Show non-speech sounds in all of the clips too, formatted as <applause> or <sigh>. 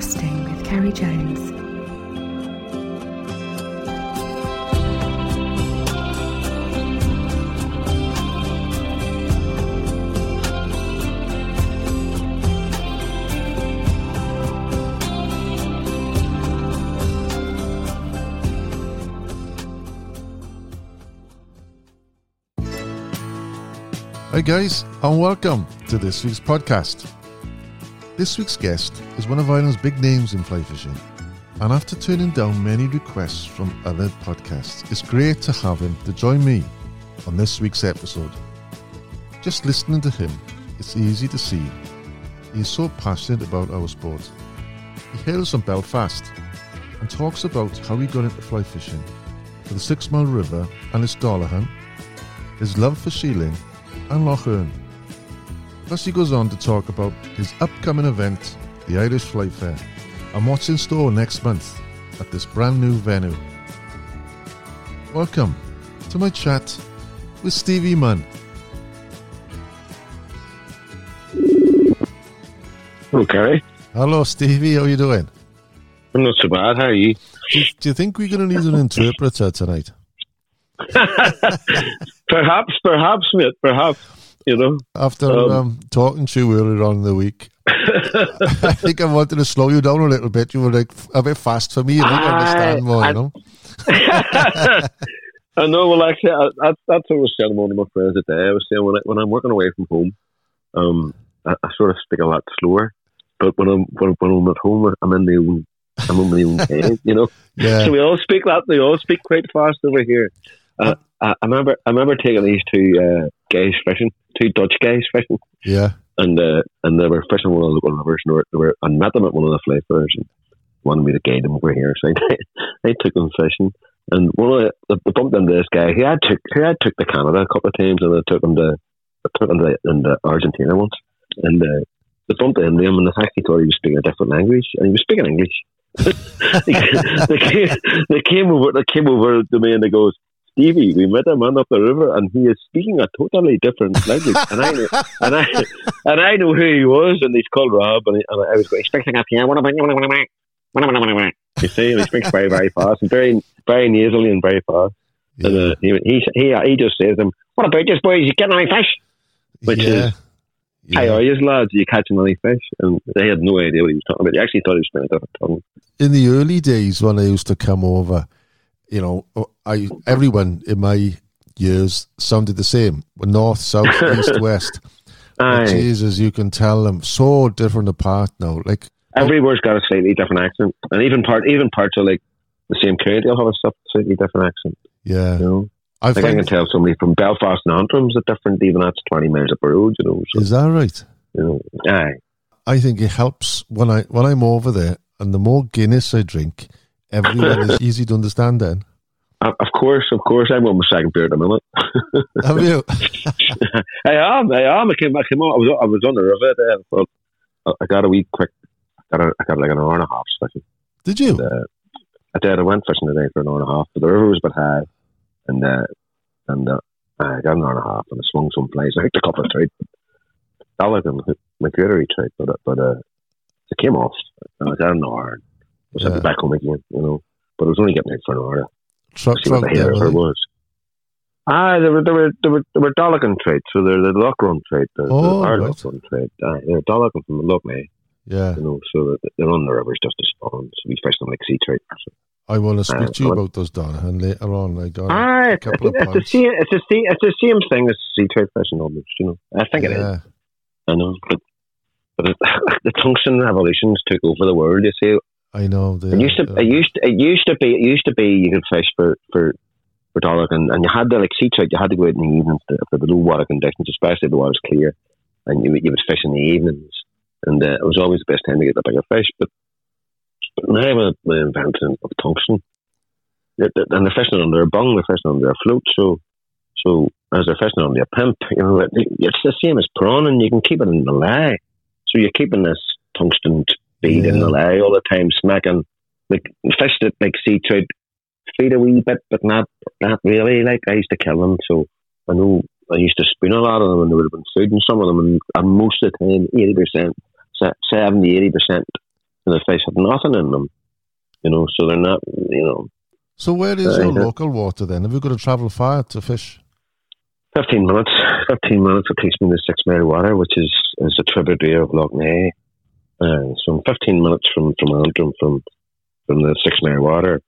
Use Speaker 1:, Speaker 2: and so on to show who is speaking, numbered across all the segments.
Speaker 1: Casting with Ceri Jones.
Speaker 2: Hi, guys, and welcome to this week's podcast. This week's guest is one of Ireland's big names in fly fishing, and after turning down many requests from other podcasts, it's great to have him to join me on this week's episode. Just listening to him, it's easy to see he is so passionate about our sport. He hails from Belfast and talks about how he got into fly fishing for the Six Mile River and its Dollaghan, his love for Sheelin and Lough Erne. Plus, he goes on to talk about his upcoming event, the Irish Fly Fair, and what's in store next month at this brand new venue. Welcome to my chat with Stevie Munn.
Speaker 3: Okay.
Speaker 2: Hello, Stevie. How you doing?
Speaker 3: I'm not so bad. How are you?
Speaker 2: Do, do you think we're going to need an interpreter tonight? <laughs>
Speaker 3: perhaps, perhaps, mate. Perhaps. You know.
Speaker 2: After
Speaker 3: Um,
Speaker 2: um, talking to you earlier on in the week, <laughs> I think I wanted to slow you down a little bit. You were like a bit fast for me. I I understand more,
Speaker 3: I-
Speaker 2: you know. <laughs>
Speaker 3: I know. Well, actually, I, that's that's what I was saying to one of my friends today. I was saying when I, when I'm working away from home, um, I, I sort of speak a lot slower. But when I'm when, when I'm at home, I'm in the own I'm in my own <laughs> head, you know.
Speaker 2: Yeah.
Speaker 3: So we all speak that. We all speak quite fast over here. Uh, I, I remember I remember taking these two uh, guys fishing, two Dutch guys fishing.
Speaker 2: Yeah.
Speaker 3: and uh, and they were fishing one of the local rivers, and they were, I met them at one of the fly fairs and wanted me to guide them over here. So I, <laughs> I took them fishing, and one of the, they bumped into this guy. He had took he had took to Canada a couple of times, and I took him to I took him to, into Argentina once, and uh, they bumped into him, and they actually thought he was speaking a different language, and he was speaking English. they, <laughs> they, came, <laughs> they came over. They came over to me, and they goes. Stevie, we met a man up the river, and he is speaking a totally different language. And I, knew, and I, and I knew who he was, and he's called Rob, and, he, and I was going, expecting up here. You see, and he speaks very, very fast, and very, very nasally and very fast. And uh, he, he, he, he just says to them, "What about this, boys? You getting any fish? which
Speaker 2: yeah.
Speaker 3: is- How
Speaker 2: Yeah.
Speaker 3: are you, lads? Are you catching any fish?" And they had no idea what he was talking about. They actually thought he was speaking a different tongue.
Speaker 2: in the early days when I used to come over, you know, oh, I everyone in my years sounded the same. North, south, <laughs> east, west.
Speaker 3: Aye.
Speaker 2: Jesus, you can tell them so different apart now. Like,
Speaker 3: Every word's got a slightly different accent, and even part, even parts of like the same county will have a slightly different accent.
Speaker 2: yeah,
Speaker 3: You know,
Speaker 2: I
Speaker 3: like I can tell somebody from Belfast and Antrim's a different, even that's twenty miles up the road. You know, so
Speaker 2: Is that right?
Speaker 3: you know, aye.
Speaker 2: I think it helps when I when I'm over there, and the more Guinness I drink, everyone is <laughs> easy to understand. Then
Speaker 3: Of course, of course, I'm on my second beer at the minute.
Speaker 2: have you? <laughs>
Speaker 3: I am, I am. I came, I came on. I was, I was on the river there. But I- got a wee quick. I got a, I got like an hour and a half fishing.
Speaker 2: Did you?
Speaker 3: Uh, I did. I went fishing today for an hour and a half, but the river was a bit high, and uh, and uh, I got an hour and a half, and I swung some flies. I hooked a couple of trout. I like them, my greater trout, but but uh, it came off. I was at an hour. And I was
Speaker 2: Yeah.
Speaker 3: back home again, you know. But I was only getting out for an hour.
Speaker 2: Truck,
Speaker 3: what
Speaker 2: truck
Speaker 3: the hell
Speaker 2: there,
Speaker 3: it was. Ah, they were they were they were they were Dollaghan trade, so they're the lock run trade, the,
Speaker 2: Oh,
Speaker 3: the
Speaker 2: right.
Speaker 3: run trade. Uh, they're Dollaghan from the lock me,
Speaker 2: Yeah,
Speaker 3: you know, so they're on the rivers just to spawn. So we fish them like sea trade. So.
Speaker 2: I want to speak
Speaker 3: Uh,
Speaker 2: to you about those Dollaghan later on. I got
Speaker 3: Ah,
Speaker 2: a
Speaker 3: it's,
Speaker 2: couple of
Speaker 3: it's the same. It's the same. It's the same thing as sea trade fishing, almost. You know, I think it is.
Speaker 2: yeah,
Speaker 3: I know, but but it, <laughs> the tungsten revolutions took over the world. You see,
Speaker 2: I know. They,
Speaker 3: it used to. It used. It used to be. It used to be. You could fish for for for dollar, and, and you had to like sea trade. You had to go out in the evenings for the low water conditions, especially if the water's clear, and you would- you would fish in the evenings, and uh, it was always the best time to get the bigger fish. But, now with the invention of tungsten, and they're fishing under a bung, they're fishing under a float, so so as they're fishing under a pimp, you know, it, it's the same as prawn, and you can keep it in the ley. So you're keeping this tungsten bead in
Speaker 2: Yeah.
Speaker 3: the ley all the time, smacking like fish that like sea trout feed a wee bit, but not not really. Like I used to kill them, so I know I used to spoon a lot of them, and there would have been food in some of them, and, and most of the time, eighty percent, 70 80 percent and the fish have nothing in them. You know, so they're not. You know.
Speaker 2: So where is
Speaker 3: Uh,
Speaker 2: your local water then? Have you got to travel far to fish?
Speaker 3: 15 minutes. 15 minutes it takes me to Six Mile Water, which is, is a tributary of Lough Neagh. Uh, so I'm 15 minutes from from Antrim, from from the Six Mile Water.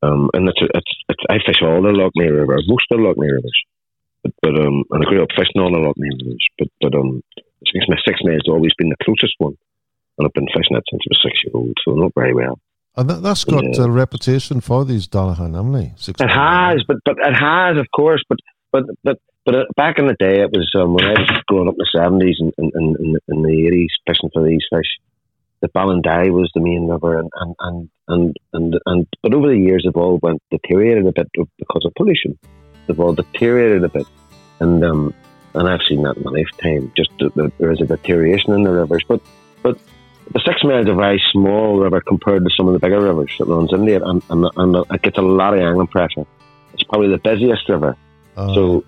Speaker 3: Um, and it's, it's, it's, I fish all the Lough Neagh rivers, most of the Lough Neagh rivers. But, but um, and I grew up fishing all the Lough Neagh rivers. But but um, Six Mile, Six Mile has always been the closest one, and I've been fishing it since I was six year old, so not very well.
Speaker 2: And that, that's got
Speaker 3: Yeah.
Speaker 2: a reputation for these Dollaghan, haven't they? Six
Speaker 3: It has, but but it has, of course. But but but but uh, back in the day, it was um, when I was growing up in the seventies and in, in, in, in the eighties, fishing for these fish. The Ballinderry was the main river, and and, and and and and but over the years, they've all went deteriorated a bit because of pollution. They've all deteriorated a bit, and um and I've seen that in my lifetime. Just that that there is a deterioration in the rivers, but but the Six Mile is a very small river compared to some of the bigger rivers that runs into it, and, and, and it gets a lot of angling pressure. It's probably the busiest river,
Speaker 2: Uh,
Speaker 3: so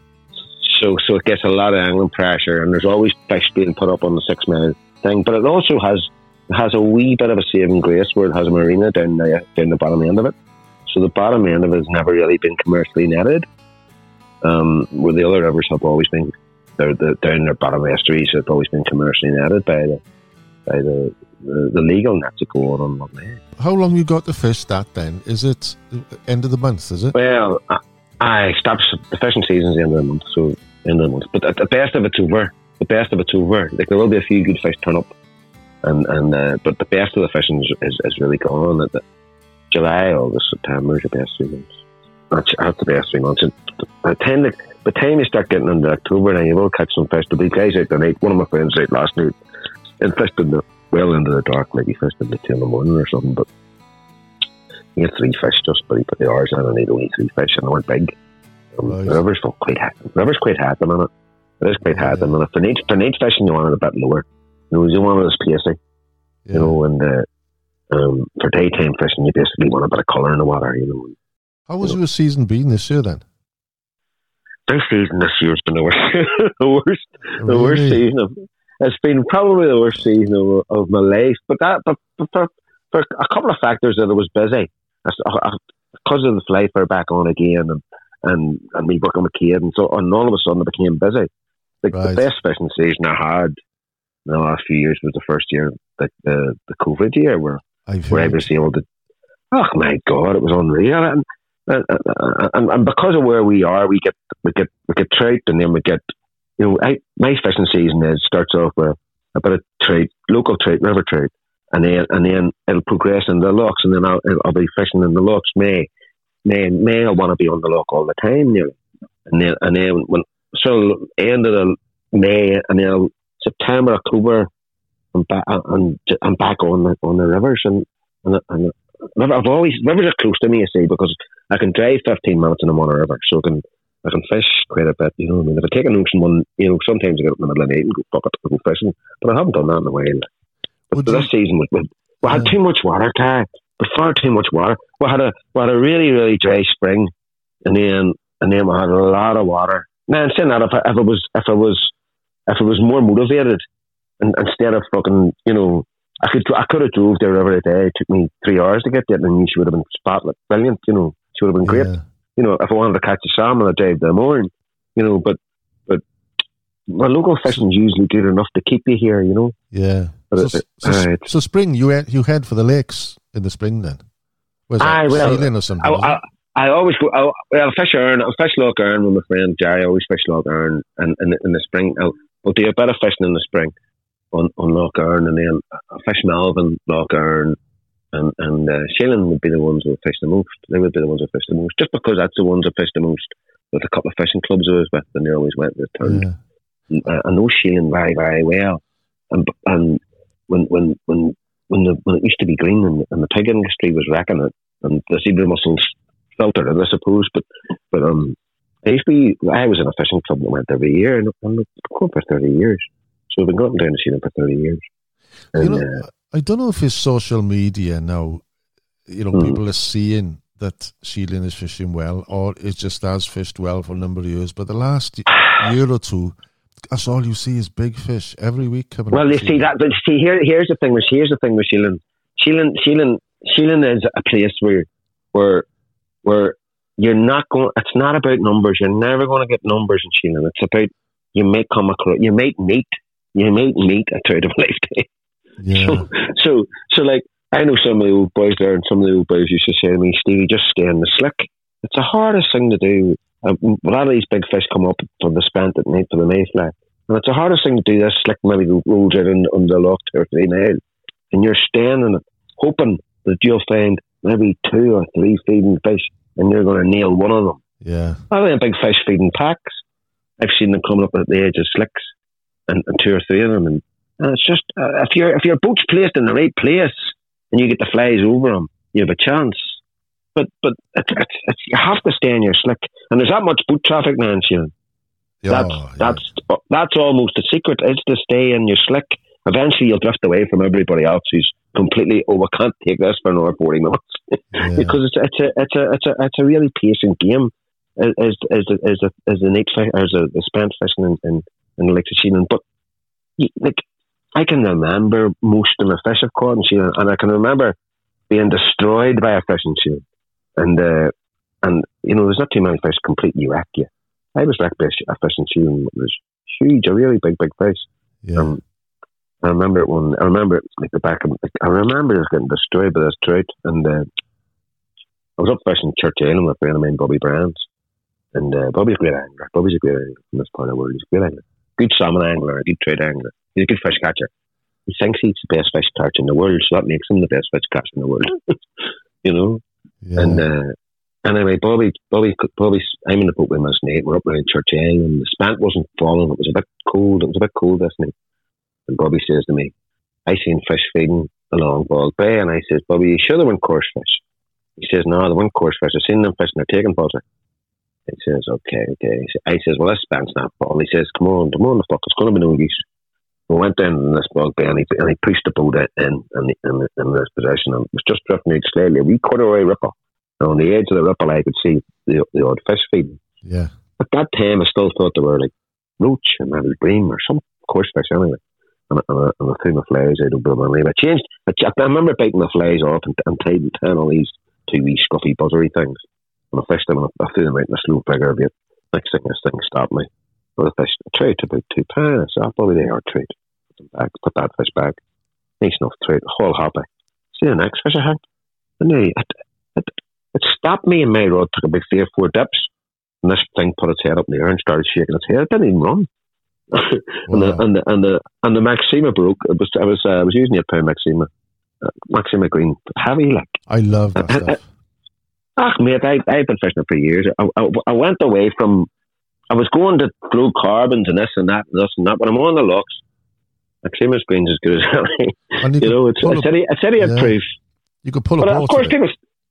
Speaker 3: so so it gets a lot of angling pressure, and there's always fish being put up on the Six Mile thing. But it also has it has a wee bit of a saving grace where it has a marina down the down the bottom end of it. So the bottom end of it has never really been commercially netted. Um, where the other rivers have always been, they're, the down their bottom estuaries have always been commercially netted by the by the the, the legal nets that go on on
Speaker 2: how long you got to fish that then? Is it end of the month, is it?
Speaker 3: Well, I, I stopped the fishing season's the end of the month, so end of the month. But at the best of it's over. The best of it's over. Like there will be a few good fish turn up, and and uh, but the best of the fishing is, is, is really gone. At the July, August, September is the best three months. That's, that's the best three months. And the time the, by the time you start getting into October, now you will catch some fish. There'll be guys out there night. One of my friends out last night and fished in the well into the dark, maybe fished in the two in the morning or something. But he had three fish just, but he put the hours in and he'd only three fish and they weren't big. Um,
Speaker 2: Right.
Speaker 3: The river's quite high. The river's quite high at the minute. It is quite high at the minute. For night, for night fishing, you want it a bit lower. You know, you want it as pacey,
Speaker 2: Yeah.
Speaker 3: you know, and uh, um, for daytime fishing, you basically want a bit of colour in the water, you know.
Speaker 2: How was your season been this year then?
Speaker 3: This season this year's been the worst, <laughs> the worst, the worst season of. It's been probably the worst season of, of my life. But that, but, but for, for a couple of factors that it was busy, uh, uh, because of the fly fair back on again, and and and me working with Kate, and so and all of a sudden it became busy. Like
Speaker 2: Right.
Speaker 3: the best fishing season I had in the last few years was the first year, like the the COVID year, where
Speaker 2: I've
Speaker 3: where I
Speaker 2: heard.
Speaker 3: was able to. Oh my God, it was unreal, and and, and and because of where we are, we get we get we get trout, and then we get you know, I, my fishing season is starts off with a bit of trout, local trout, river trout, and then and then it'll progress in the locks, and then I'll, I'll be fishing in the locks. May May May I want to be on the lock all the time, nearly, and then and then when so end of the May and then September October, I'm back and I'm back on the on the rivers and and, and I've always rivers are close to me, you see, because I can drive 15 minutes and I'm on a river, so I can I can fish quite a bit. You know, I mean, if I take an ocean one, you know, sometimes I get up in the middle of the night and go fuck it, I go fishing, but I haven't done that in a while. But
Speaker 2: Would
Speaker 3: this season, we, we, we had
Speaker 2: Yeah.
Speaker 3: too much water, Ty. But far too much water. We had a we had a really really dry spring, and then and then we had a lot of water. Now, I'm saying that if I, if it was if it was if I was more motivated, and instead of fucking you know I could I could have drove there every day. It took me three hours to get there, and she would have been spotless, brilliant. You know, she would have been great.
Speaker 2: Yeah.
Speaker 3: You know, if I wanted to catch a salmon, I'd drive there more. You know, but but my local fishing's usually good enough to keep you here. You know,
Speaker 2: Yeah.
Speaker 3: But
Speaker 2: So,
Speaker 3: it-
Speaker 2: so, so spring, you head, you head for the lakes in the spring then?
Speaker 3: Aye,
Speaker 2: that?
Speaker 3: well,
Speaker 2: Sheelin or something?
Speaker 3: I,
Speaker 2: it?
Speaker 3: I, I always go. I, well, I fish Erne. I fish Loch Erne with my friend Jerry. I always fish Loch Erne, and in, in the spring, I'll, I'll do a bit of fishing in the spring on on Loch Erne, and then I fish Melvin, Loch Erne, and and uh, Sheelin would be the ones who fish the most. They would be the ones who fish the most, just because that's the ones who fish the most. With a couple of fishing clubs I was with, and they always went this turn.
Speaker 2: yeah.
Speaker 3: I, I know Sheelin very very well, and and when when when when the when it used to be green and, and the pig industry was wrecking it, and the zebra mussels filtered it, I suppose. But but um, I used to be I was in a fishing club that went every year, and I'm going for thirty years. So I've been going down to see them for thirty years.
Speaker 2: You know,
Speaker 3: uh,
Speaker 2: I don't know if it's social media now, you know,
Speaker 3: Hmm.
Speaker 2: people are seeing that Sheelin is fishing well or it just has fished well for a number of years. But the last year or two, that's all you see is big fish every week coming
Speaker 3: well, you see that, but see here here's the thing with here's the thing with Sheelin. Sheelin, Sheelin, Sheelin is a place where, where, where you're not going. It's not about numbers. You're never going to get numbers in Sheelin. It's about you may come across, you might meet, you might meet a third of <laughs> lifetime.
Speaker 2: Yeah.
Speaker 3: So, so, so, like, I know some of the old boys there, and some of the old boys used to say to me, Stevie, just stay in the slick. It's the hardest thing to do. A lot of these big fish come up from the spent at night for the mayfly. And it's the hardest thing to do. This slick maybe rolls out in, under the lock two or three miles. And you're standing it, hoping that you'll find maybe two or three feeding fish, and you're going to nail one of them.
Speaker 2: Yeah.
Speaker 3: I think big fish feeding packs. I've seen them coming up at the edge of slicks, and, and two or three of them. And, and it's just uh, if your if your boat's placed in the right place and you get the flies over them, you have a chance. But but it's, it's, it's, you have to stay in your slick, and there's that much boat traffic now in.
Speaker 2: Yeah,
Speaker 3: That's
Speaker 2: oh, yeah.
Speaker 3: that's that's almost the secret is to stay in your slick. Eventually, you'll drift away from everybody else who's completely oh, I can't take this for another forty minutes <laughs>
Speaker 2: Yeah.
Speaker 3: because it's it's a it's a it's a it's a really patient game. As as as the as the, as the night fish as the, the spent fishing in in, in the Lakes but like I can remember most of the fish I've caught in Sheelin, and I can remember being destroyed by a fish in Sheelin, and uh, and you know there's not too many fish completely wreck you. I was wrecked by a sh- a fish in Sheelin. It was huge, a really big big fish.
Speaker 2: yeah.
Speaker 3: Um, I remember it when I remember it like the back of I remember it was getting destroyed by this trout, and uh, I was up fishing Church Island with a friend of mine, Bobby Brands, and uh, Bobby's a great angler. Bobby's a great angler from this part of the world. He's a great angler, good salmon angler, a good trout angler. He's a good fish catcher. He thinks he's the best fish catcher in the world, so that makes him the best fish catcher in the world. <laughs> you know,
Speaker 2: yeah.
Speaker 3: and uh, anyway, Bobby, Bobby, Bobby, I'm in the boat with my mate. We're up around Church Island. The spent wasn't falling. It was a bit cold. It was a bit cold this night. And Bobby says to me, I seen fish feeding along Bald Bay. And I says, Bobby, you sure they weren't coarse fish? He says, no, they weren't coarse fish. I've seen them fishing. They're taking butter. He says, okay, okay. I says, well, this spent's not falling. He says, come on, come on, the fuck. It's going to be no use. We went down in this bog bay and he, and he pushed the boat in in, in, in, position and it was just drifting out slowly. A wee corduroy ripple. And on the edge of the ripple, I could see the, the odd fish feeding.
Speaker 2: yeah.
Speaker 3: At that time, I still thought they were like roach and maybe bream or some coarse fish anyway. And, I- I threw my flies out of them and I changed. I, I remember biting the flies off and, and tied tying all these two wee scruffy buzzery things. And I fished them and I, I threw them out in a slow figure bait. Next thing, this thing stopped me. Well, the fish, I tried about two pounds. I probably oh, they are trade. Put them back, put that fish back. Nice enough trade, whole happy. See the next fish I had? And they, it, it, it stopped me in my rod, took about three or four dips. And this thing put its head up in the air and started shaking its head. It didn't even run. And, the, and the and the and the Maxima broke. It was I was uh, I was using a pound Maxima, uh, Maxima green, heavy like.
Speaker 2: I love that stuff.
Speaker 3: Ah, mate, I I've been fishing it for years. I, I, I went away from. I was going to throw carbons and this and that and this and that. When I'm on the locks, Maxima's green's as good as <laughs> any.
Speaker 2: You,
Speaker 3: You know, it's
Speaker 2: a,
Speaker 3: any it's any
Speaker 2: yeah.
Speaker 3: proof.
Speaker 2: you could pull a
Speaker 3: of course,
Speaker 2: it.
Speaker 3: people,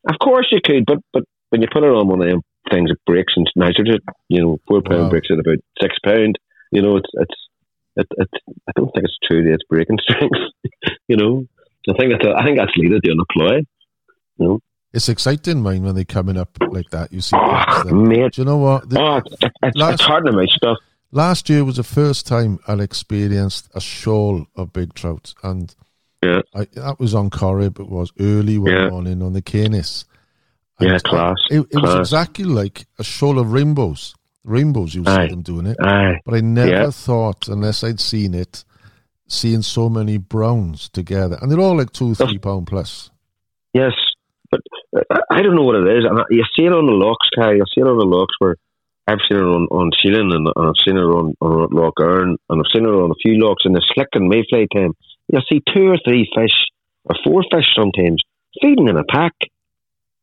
Speaker 3: of course you could, but but when you put it on one of them things, it breaks and nitrogen. You know, four pound
Speaker 2: Wow.
Speaker 3: breaks at about six pound. You know, it's it's it, it, I don't think it's true that it's breaking <laughs> strength. you know, I think it's a, I think that's leader doing a ploy.
Speaker 2: It's exciting, mind, when they coming up like that. You see,
Speaker 3: Oh, mate,
Speaker 2: Do you know what? The-
Speaker 3: oh, it's, it's,
Speaker 2: last-
Speaker 3: it's hard to make stuff.
Speaker 2: last year was the first time I experienced a shoal of big trout, and
Speaker 3: Yeah.
Speaker 2: I, that was on Corrib. It was early one
Speaker 3: Yeah.
Speaker 2: morning on the Canis.
Speaker 3: Yeah, class,
Speaker 2: It, it was exactly like a shoal of rainbows. Rainbows, you see them doing it,
Speaker 3: Aye,
Speaker 2: but I never
Speaker 3: Yeah.
Speaker 2: thought, unless I'd seen it, seeing so many browns together, and they're all like two, three pound plus.
Speaker 3: yes, but uh, I don't know what it is. And you see it on the locks, Kai. You see it on the locks where I've seen it on on Sheelin and, and I've seen it on on Loch Erne and I've seen it on a few locks in the slick and mayfly time. You'll see two or three fish or four fish sometimes feeding in a pack.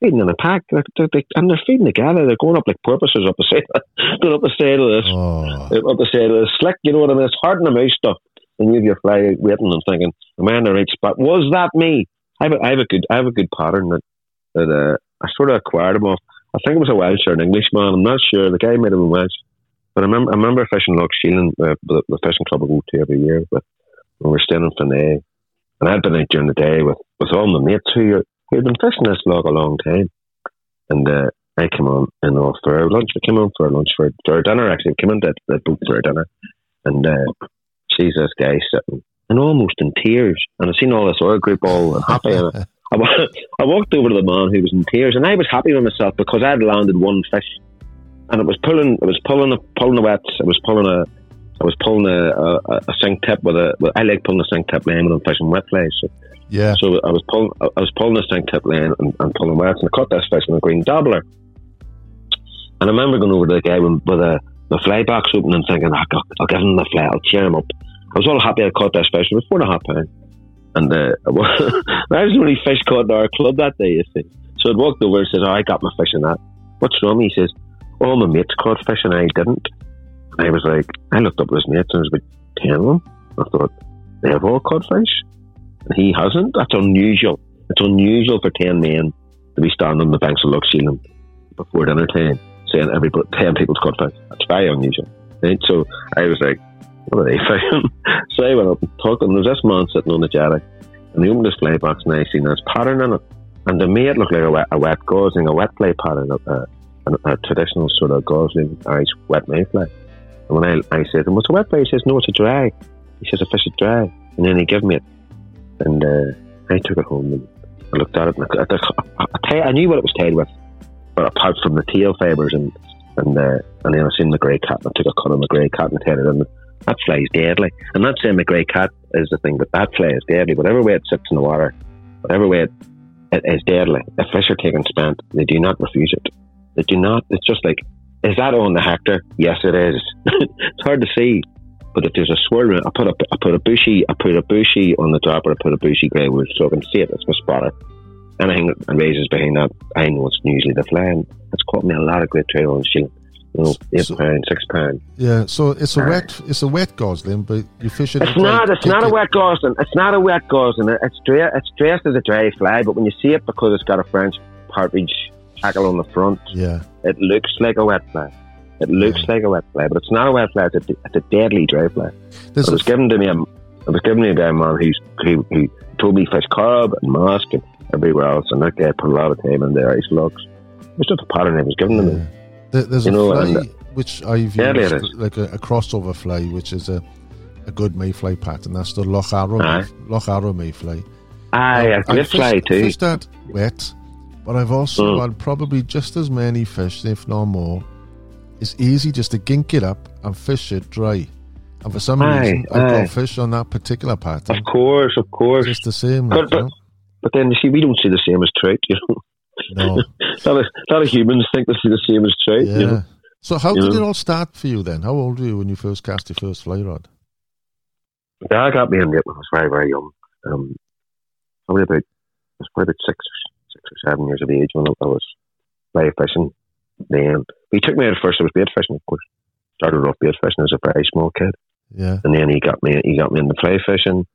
Speaker 3: Feeding in a pack, They're- they're- they- and they're feeding together. They're going up like porpoises up the side, <laughs> going up the side of this,
Speaker 2: Oh,
Speaker 3: up the side of the slick. You know what I mean? It's hard in the mouth stuff. And you have your fly waiting and thinking, "Am I in the right spot? Was that me?" I have a, I have a good, I have a good pattern that that uh, I sort of acquired him off. I think it was a Welsh or an English Englishman. I'm not sure. The guy might have been Welsh, but I remember, I remember fishing Loch Sheelin, uh, the, the fishing club I go to every year. But when we were staying in Finney, and I'd been out during the day with with all my mates who had been fishing this log a long time, and uh, I came on and off for our lunch. I came on for our lunch for, for our dinner. Actually, came on to the boat for our dinner, and uh, sees this guy sitting and almost in tears. And I've seen all this other group all <laughs> happy. And I, I, I walked over to the man who was in tears, and I was happy with myself because I had landed one fish, and it was pulling, it was pulling a pulling a wets, it was pulling a, I was pulling a, a, a sink tip with a. With, I like pulling a sink tip line when I'm fishing wet flies. So,
Speaker 2: Yeah.
Speaker 3: so I was pulling, I was pulling a sink tip line and, and pulling wets, and I caught this fish in a green dabbler. And I remember going over to the guy with, with a the fly box open and thinking, "Ah, I'll, I'll give him the fly, I'll cheer him up. I was all happy I caught this fish. It was four and a half pound. And uh, <laughs> I was the only fish caught in our club that day, you see. So I walked over and said, Oh, I got my fish in that. What's wrong? He says, All my mates caught fish and I didn't. I was like, I looked up his mates and there was about 10 of them. I thought, They have all caught fish? And he hasn't? That's unusual. It's unusual for 10 men to be standing on the banks of Loch Sheelin before dinner time saying every 10 people's caught fish. That's very unusual. Right? So I was like, what are they <laughs> fishing? so I went up and talked, and there was this man sitting on the jetty, and he opened his fly box, and I seen this pattern in it. And to me, it looked like a wet, a wet gosling, a wet fly pattern, a, a, a traditional sort of gosling Irish wet mayfly. And when I, I said to him, What's a wet fly? He says, No, it's a dry. He says, A fish is dry. And then he gave me it. And uh, I took it home and I looked at it, and I, I, I, I knew what it was tied with, but apart from the tail fibres and and uh, and then I seen the grey cat, and I took a cut on the grey cat and tied it in. That fly is deadly. I'm not saying the grey cat is the thing, but that fly is deadly. Whatever way it sits in the water, whatever way it, it is deadly. If fish are taken spent, they do not refuse it. They do not. It's just like, is that on the hector? Yes, it is. <laughs> it's hard to see. But if there's a swirl, I put a, I put a bushy, I put a bushy on the dropper, I put a bushy Grey Wulff so I can see it. It's my spotter. Anything that raises behind that, I know it's usually the fly. And it's caught me a lot of great trail on Sheelin. You know, eight
Speaker 2: So-
Speaker 3: pound, six pound.
Speaker 2: Yeah. So it's a wet, it's a wet gosling, but you fish it.
Speaker 3: It's not. It's not a
Speaker 2: it-
Speaker 3: wet gosling. It's not a wet gosling. It's dra- It's dressed as a dry fly, but when you see it, because it's got a French partridge hackle on the front,
Speaker 2: Yeah.
Speaker 3: it looks like a wet fly. It looks
Speaker 2: Yeah.
Speaker 3: like a wet fly, but it's not a wet fly. It's a, it's a deadly dry fly.
Speaker 2: There's
Speaker 3: It
Speaker 2: a
Speaker 3: was given to me. um, It was given to me by a man who's, who who told me fish Corrib and Mask and everywhere else, and that guy put a lot of time in there. Ice logs. It's just a pattern that was given to me.
Speaker 2: Yeah. There- There's
Speaker 3: You
Speaker 2: a
Speaker 3: know,
Speaker 2: fly
Speaker 3: and, uh,
Speaker 2: which I've used, like a, a crossover fly, which is a, a good mayfly pattern. That's the Loch Arrow,
Speaker 3: Aye.
Speaker 2: Loch Arrow mayfly.
Speaker 3: Aye, a cliff
Speaker 2: I've
Speaker 3: fly too.
Speaker 2: fished that wet, but I've also
Speaker 3: Mm.
Speaker 2: had probably just as many fish, if not more. It's easy just to gink it up and fish it dry. And for some
Speaker 3: Aye,
Speaker 2: reason, I've
Speaker 3: aye.
Speaker 2: got fish on that particular pattern.
Speaker 3: Of course, of course.
Speaker 2: Just the same.
Speaker 3: But- but- But then you see, we don't see the same as trout. You know?
Speaker 2: No. <laughs>
Speaker 3: a lot of, a humans think they see the same as trout.
Speaker 2: Yeah.
Speaker 3: You know?
Speaker 2: So how
Speaker 3: You
Speaker 2: did
Speaker 3: know?
Speaker 2: it all start for you then? How old were you when you first cast your first fly rod?
Speaker 3: Yeah, I got me into it when I was very, very young. Um, probably about, I was probably about six, six or seven years of age when I was fly fishing. Then he took me out first. I was bait fishing, of course. Started off bait fishing as a very small kid,
Speaker 2: Yeah.
Speaker 3: and then he got me. He got me into fly fishing.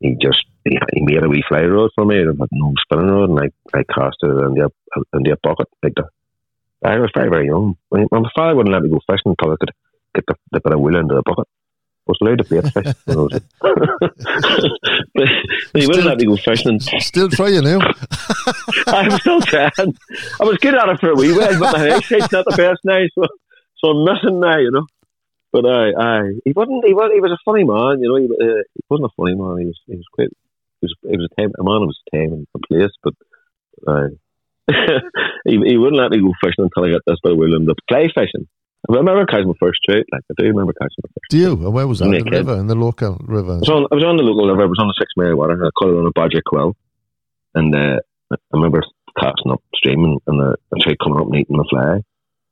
Speaker 3: He just he, he made a wee fly rod for me, a no spinning rod, and I I cast it in the in the bucket like that. I was very very young. My father wouldn't let me go fishing until I could get the, the bit of wool into the bucket. I was allowed to bait fish when I was. but he wouldn't let me go fishing.
Speaker 2: Still trying now. <laughs>
Speaker 3: I'm still trying. I was good at it for a wee while, but my eyesight's not the best now, so so I'm missing now, you know. But I, I, he wasn't. He was. He was a funny man, you know. He, uh, he wasn't a funny man. He was. He was quite. He was. He was a time. A man of his time and a place, but. Uh, <laughs> he, he wouldn't let me go fishing until I got this bit of wool in the fly fishing. I remember catching my first trout. Like I do remember catching my first.
Speaker 2: Do you? And where was that? In the
Speaker 3: kid.
Speaker 2: river, in the local river.
Speaker 3: I was on, I was on the local river. I was on the six mile water. I caught it on a badger quill, and uh, I remember casting upstream and, and uh, I tried coming up and eating the fly,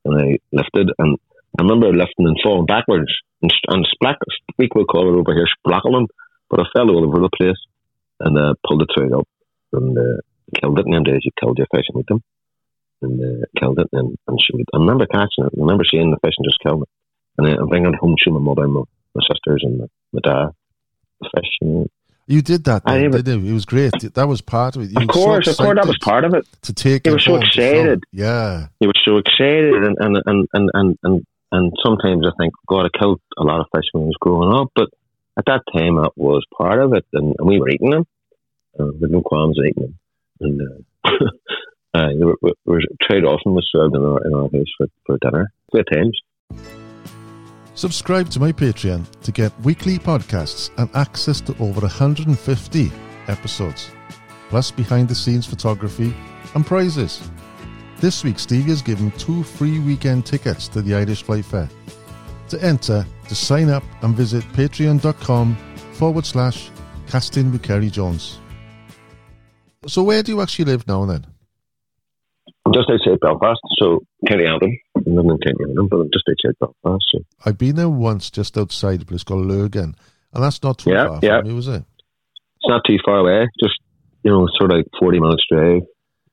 Speaker 3: and I lifted, and I remember lifting and falling backwards and, and splack, we will call it over here, splackling, but I fell all over the place and uh, pulled the trout up and uh, killed it. And them days you killed your fish and eat them, and uh, killed it and, and shoot it. I remember catching it. I remember seeing the fish and just killing it, and uh, I'm bringing it home to my mother and my, my sisters and my, my dad. The fish, and
Speaker 2: You did that,
Speaker 3: I
Speaker 2: then, didn't you? It was great. That was part of it. You
Speaker 3: of
Speaker 2: were so
Speaker 3: course, of course, that was part of it.
Speaker 2: To take it
Speaker 3: were so excited.
Speaker 2: Yeah.
Speaker 3: They were so excited, and and and and and and, and sometimes I think, God, I killed a lot of fish when I was growing up, but at that time that was part of it, and, and we were eating them. Uh, with no qualms eating them, and uh, <laughs> uh, were, trade often was served in our in our house for, for dinner. Great times.
Speaker 2: Subscribe to my Patreon to get weekly podcasts and access to over 150 episodes, plus behind the scenes photography and prizes. This week, Stevie has given two free weekend tickets to the Irish Fly Fair. To enter, to sign up and visit patreon.com forward slash casting with Ceri Jones. So, where do you actually live now then?
Speaker 3: Just outside Belfast, so Kenny Adam. I'm living in Kenny Adam, but I'm just outside Belfast. So.
Speaker 2: I've been there once, just outside a place called Lurgan, and that's not too
Speaker 3: Yeah,
Speaker 2: far
Speaker 3: yeah.
Speaker 2: from you, is it?
Speaker 3: It's not too far away, just, you know, sort of like 40 minutes drive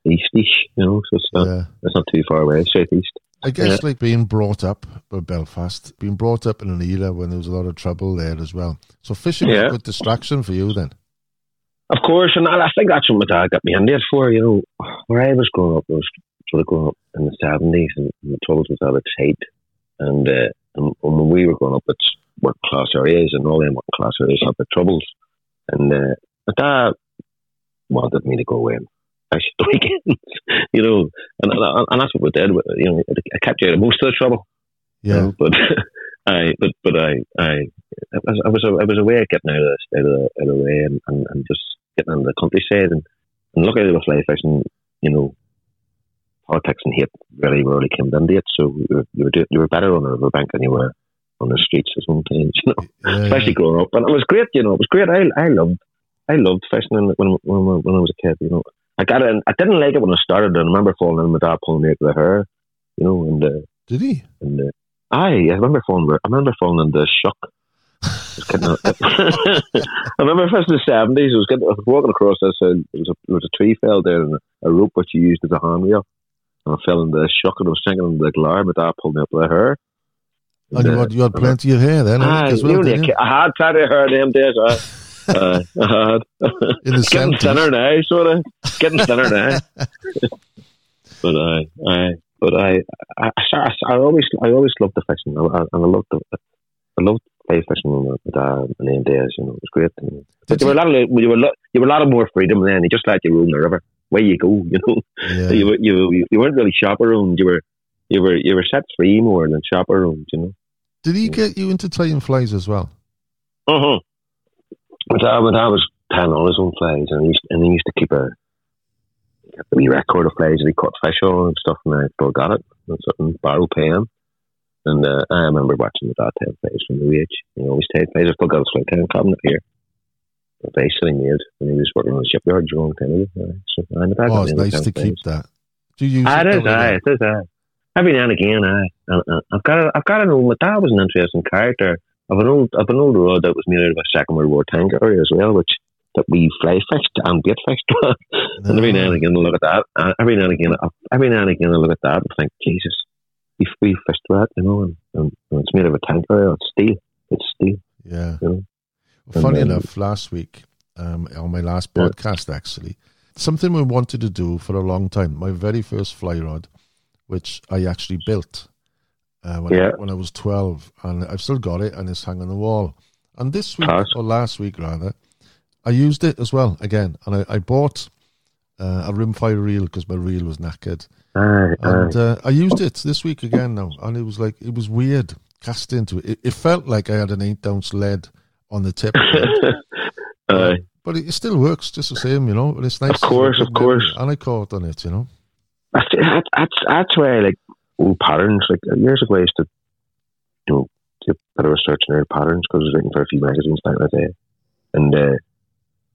Speaker 3: eastish, you know, so it's not,
Speaker 2: Yeah.
Speaker 3: it's not too far away, southeast.
Speaker 2: I guess
Speaker 3: Yeah.
Speaker 2: like being brought up by Belfast, being brought up in an era when there was a lot of trouble there as well. So fishing was a good distraction for you then.
Speaker 3: Of course, and I I think that's what my dad got me into it for. You know, where I was growing up was sort of growing up in the seventies, and the troubles was at its height. And, uh, and when we were growing up, it's working class areas, and all them working class areas had the troubles. And uh, my dad wanted me to go in. I should the weekends, you know, and, and and that's what we did. You know, I kept you out of most of the trouble. you
Speaker 2: Yeah.
Speaker 3: know, <laughs> but I, but but I, I, I was, I was, I was a way of getting out of this, out of the, out of the way, and, and, and just getting into the countryside and, and look at the fly fishing. You know, politics and hate really rarely came into it. So you were, you were, do, you were better on the riverbank than you were on the streets sometimes. <laughs> You know,
Speaker 2: Yeah,
Speaker 3: especially growing up, and it was great. You know, it was great. I, I loved, I loved fishing when, when, when, I was a kid. You know, I got in. I didn't like it when I started. I remember falling in with my dad pulling me out of the hair. You know, and. Uh,
Speaker 2: Did he?
Speaker 3: and uh, aye, I remember falling. I remember falling into shock. I, was getting a- I remember first in the seventies. I was getting, I was walking across this. Uh, there was a there was a tree fell there and a rope which you used as a handrail. And I fell into the shock and I was sinking into the glower. My dad pulled me up with her.
Speaker 2: And you had, you had plenty of hair then, I as well,
Speaker 3: you
Speaker 2: didn't you?
Speaker 3: I had plenty of hair them days. Aye. uh, I had. <laughs>
Speaker 2: In the <laughs>
Speaker 3: getting
Speaker 2: 70s.
Speaker 3: thinner now, sort of getting thinner now. <laughs> but I, I, but I, I, I, I always, I always loved the fishing, I, I, and I loved the, I loved when my dad and them days. You know, it was great. You. But there were a lot of, you were, you were a lot of more freedom then. You just let you roam the river where you go. You know,
Speaker 2: Yeah. <laughs>
Speaker 3: you, were, you, you weren't really chaperoned. You were, you were, you were set free more than chaperoned. You know.
Speaker 2: Did he get you into tying flies as well?
Speaker 3: Uh huh. My dad, my dad was tying all his own flies, and he used, and he used to keep a, kept a wee record of flies that he caught fish on and stuff, and I still got it. And something barrel pen. And uh, I remember watching the tie flies from the age. He always tied flies. I still got his fly tying cabinet here. The base that he made when he was working on the shipyard a long time ago. Uh, So, my dad
Speaker 2: Oh, it's nice to keep that. Do you use
Speaker 3: Ah,
Speaker 2: it?
Speaker 3: it is, aye, it is, aye. Every now and again, aye. And, uh, I've got to, I've got to know. My dad was an interesting character. I've an old, I've an old rod that was made out of a Second World War tank area as well, which that we fly fished and bait fished. <laughs> and every now and again, I look at that. Uh, every now and again, I, every now and again, I look at that and think, Jesus, we we fished that, you know, and, and, and it's made of a tank area. It's steel. It's steel.
Speaker 2: Yeah.
Speaker 3: You know?
Speaker 2: Well, funny
Speaker 3: And then-
Speaker 2: enough, last week, um, on my last
Speaker 3: Yeah.
Speaker 2: podcast, actually, something we wanted to do for a long time, my very first fly rod, which I actually built uh, when,
Speaker 3: Yeah.
Speaker 2: I, when I was 12, and I've still got it, and it's hung on the wall. And this week, or last week rather, I used it as well again, and I, I bought uh, a rimfire reel because my reel was knackered.
Speaker 3: Aye, aye.
Speaker 2: And uh, I used it this week again now, and it was like it was weird cast into it. It, it felt like I had an eight ounce lead on the tip, <laughs>
Speaker 3: aye.
Speaker 2: but it, it still works just the same, you know. And it's nice.
Speaker 3: Of course, of course.
Speaker 2: And I caught on it, you know.
Speaker 3: That's that's that's, where like old patterns. Like years ago, I used to you know do a bit of research on old patterns because I was writing for a few magazines back in the day, and uh,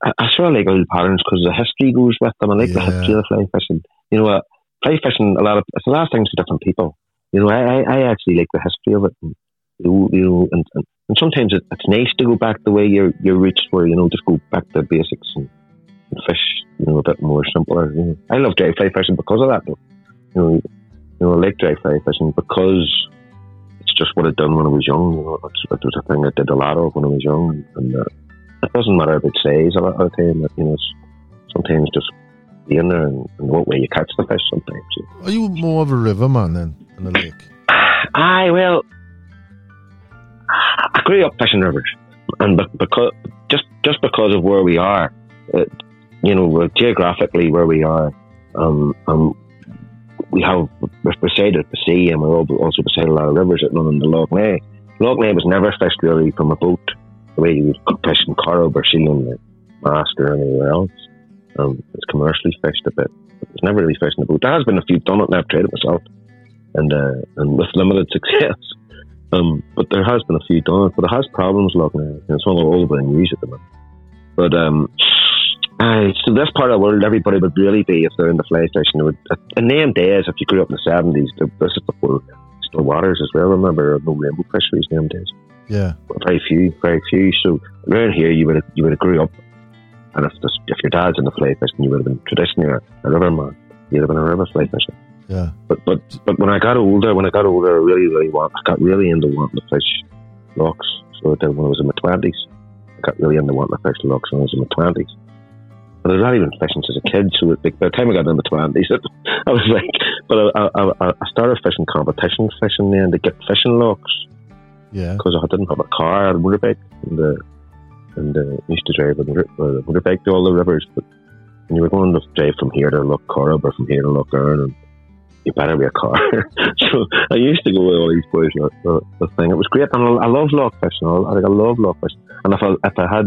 Speaker 3: I, I sort of like old patterns because the history goes with them. I like the history of the fly fishing. You know, uh, fly fishing a lot of it's a lot of things to different people. You know, I, I, I actually like the history of it. And, you know, and, and, and sometimes it, it's nice to go back the way your your roots were. You know, just go back to basics and, and fish. You know, a bit more simpler. You know. I love dry fly fishing because of that. Though. You know, you know, I like dry fly fishing because it's just what I'd done when I was young. You know, it's, it was a thing I did a lot of when I was young, and uh, it doesn't matter about size a lot of the time. You know, sometimes just there and, and what way you catch the fish. Sometimes.
Speaker 2: Are you more of a river man then than a lake?
Speaker 3: Aye, well, I grew up fishing rivers, and be- because just just because of where we are, uh, you know, we're geographically where we are, um, um, we have we're beside the sea, and we're also beside a lot of rivers that run in the Lough Neagh. Lough Neagh was never fished really from a boat the way you would fish in Corrib or Sheelin or Master or anywhere else. Um, it's commercially fished a bit. It's never really fished in a boat. There has been a few done it and I've tried it myself and uh, and with limited <laughs> success. Um, but there has been a few done it, but it has problems Lough Neagh. It's one of all over the news at the moment. But um, Aye, so this part of the world, everybody would really be if they're in the fly fishing. Would, in them days, if you grew up in the seventies, this is before still waters as well. Remember no rainbow fisheries in them days.
Speaker 2: Yeah,
Speaker 3: very few, very few. So around here, you would have, you would have grew up, and if this, if your dad's in the fly fishing, you would have been traditionally a, a river man. You'd have been a river fly fishing.
Speaker 2: Yeah.
Speaker 3: But but but when I got older, when I got older, I really really want, I got really into wanting to fish locks. So then when I was in my twenties, I got really into wanting to fish locks when I was in my twenties. But I was not even fishing as a kid, so like, by the time I got into my twenties, <laughs> I was like, but I, I, I started fishing competition fishing then to get fishing locks.
Speaker 2: Yeah.
Speaker 3: Because I didn't have a car, I had a motorbike, and uh, and uh, used to drive a uh, motorbike to all the rivers. But when you were going to drive from here to Loch Corrib or from here to Loch Erne, and you better be a car. <laughs> so I used to go with all these boys. The, the, the thing it was great, and I, I love loch fishing. I, like, I love loch fishing, and if I if I had